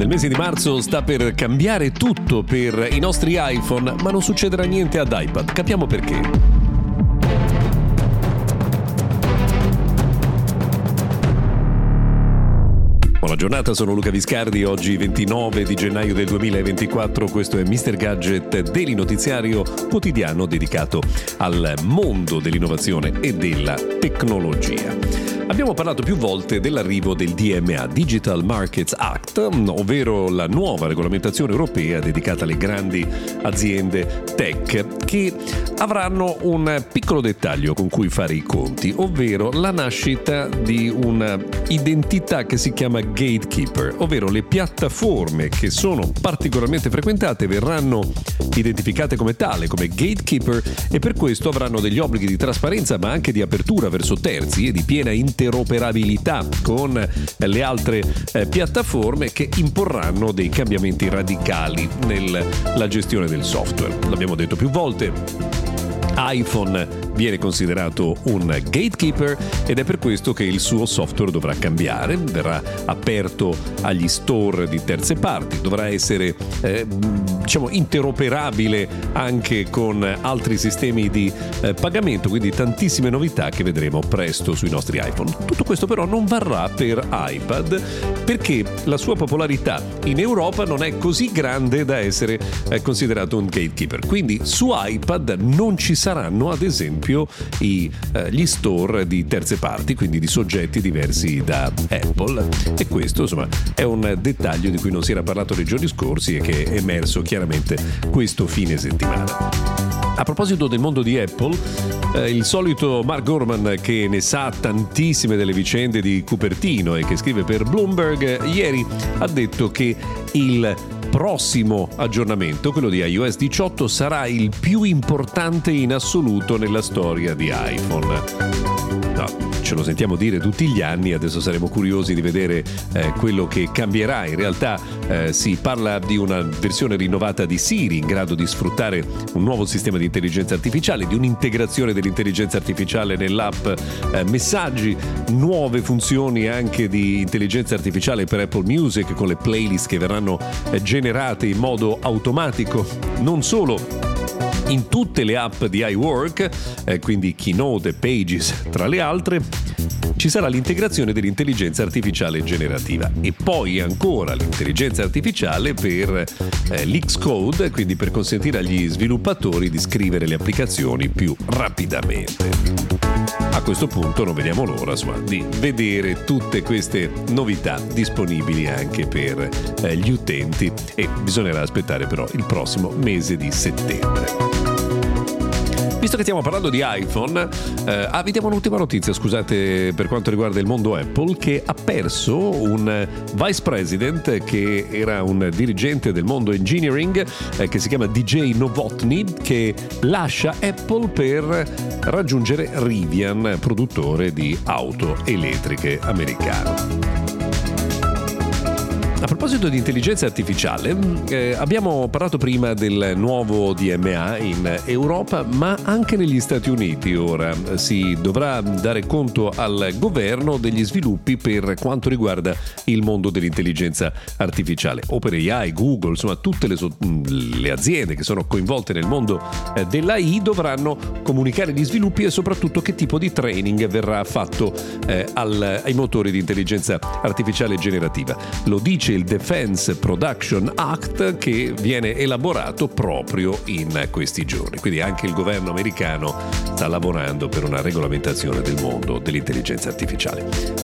Nel mese di marzo sta per cambiare tutto per i nostri iPhone, ma non succederà niente ad iPad. Capiamo perché. Buona giornata, sono Luca Viscardi, oggi 29 di gennaio del 2024, questo è Mr. Gadget Daily Notiziario quotidiano dedicato al mondo dell'innovazione e della tecnologia. Abbiamo parlato più volte dell'arrivo del DMA, Digital Markets Act, ovvero la nuova regolamentazione europea dedicata alle grandi aziende tech che avranno un piccolo dettaglio con cui fare i conti, ovvero la nascita di un'identità che si chiama gatekeeper, ovvero le piattaforme che sono particolarmente frequentate verranno identificate come tale, come gatekeeper e per questo avranno degli obblighi di trasparenza ma anche di apertura verso terzi e di piena interoperabilità interoperabilità con le altre eh, piattaforme che imporranno dei cambiamenti radicali nella gestione del software. L'abbiamo detto più volte iPhone viene considerato un gatekeeper ed è per questo che il suo software dovrà cambiare, verrà aperto agli store di terze parti, dovrà essere eh, diciamo interoperabile anche con altri sistemi di eh, pagamento, quindi tantissime novità che vedremo presto sui nostri iPhone. Tutto questo però non varrà per iPad perché la sua popolarità in Europa non è così grande da essere eh, considerato un gatekeeper. Quindi su iPad non ci saranno ad esempio i, eh, gli store di terze parti, quindi di soggetti diversi da Apple e questo insomma è un dettaglio di cui non si era parlato nei giorni scorsi e che è emerso chiaramente questo fine settimana. A proposito del mondo di Apple, eh, il solito Mark Gorman che ne sa tantissime delle vicende di Cupertino e che scrive per Bloomberg, ieri ha detto che il prossimo aggiornamento, quello di iOS 18, sarà il più importante in assoluto nella storia di iPhone. No, ce lo sentiamo dire tutti gli anni, adesso saremo curiosi di vedere eh, quello che cambierà. In realtà eh, si parla di una versione rinnovata di Siri in grado di sfruttare un nuovo sistema di intelligenza artificiale, di un'integrazione dell'intelligenza artificiale nell'app eh, messaggi, nuove funzioni anche di intelligenza artificiale per Apple Music con le playlist che verranno eh, generate in modo automatico. Non solo in tutte le app di iWork, eh, quindi Keynote e Pages tra le altre, ci sarà l'integrazione dell'intelligenza artificiale generativa e poi ancora l'intelligenza artificiale per eh, l'Xcode, quindi per consentire agli sviluppatori di scrivere le applicazioni più rapidamente. A questo punto non vediamo l'ora insomma, di vedere tutte queste novità disponibili anche per eh, gli utenti e bisognerà aspettare però il prossimo mese di settembre. Visto che stiamo parlando di iPhone, eh, ah, vediamo un'ultima notizia, scusate, per quanto riguarda il mondo Apple, che ha perso un vice president che era un dirigente del mondo engineering, eh, che si chiama DJ Novotny, che lascia Apple per raggiungere Rivian, produttore di auto elettriche americano. A proposito di intelligenza artificiale, eh, abbiamo parlato prima del nuovo DMA in Europa, ma anche negli Stati Uniti ora si dovrà dare conto al governo degli sviluppi per quanto riguarda il mondo dell'intelligenza artificiale. OpenAI, Google, insomma tutte le, le aziende che sono coinvolte nel mondo eh, dell'AI dovranno comunicare gli sviluppi e soprattutto che tipo di training verrà fatto eh, al, ai motori di intelligenza artificiale generativa. Lo dice il Defense Production Act che viene elaborato proprio in questi giorni. Quindi anche il governo americano sta lavorando per una regolamentazione del mondo dell'intelligenza artificiale.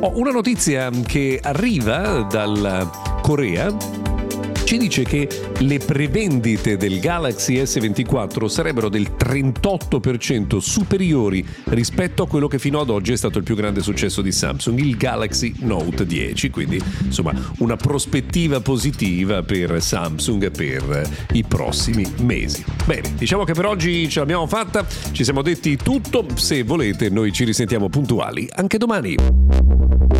Ho una notizia che arriva dalla Corea ci dice che le prevendite del Galaxy S24 sarebbero del 38% superiori rispetto a quello che fino ad oggi è stato il più grande successo di Samsung, il Galaxy Note 10. Quindi, insomma, una prospettiva positiva per Samsung per i prossimi mesi. Bene, diciamo che per oggi ce l'abbiamo fatta, ci siamo detti tutto. Se volete, noi ci risentiamo puntuali anche domani.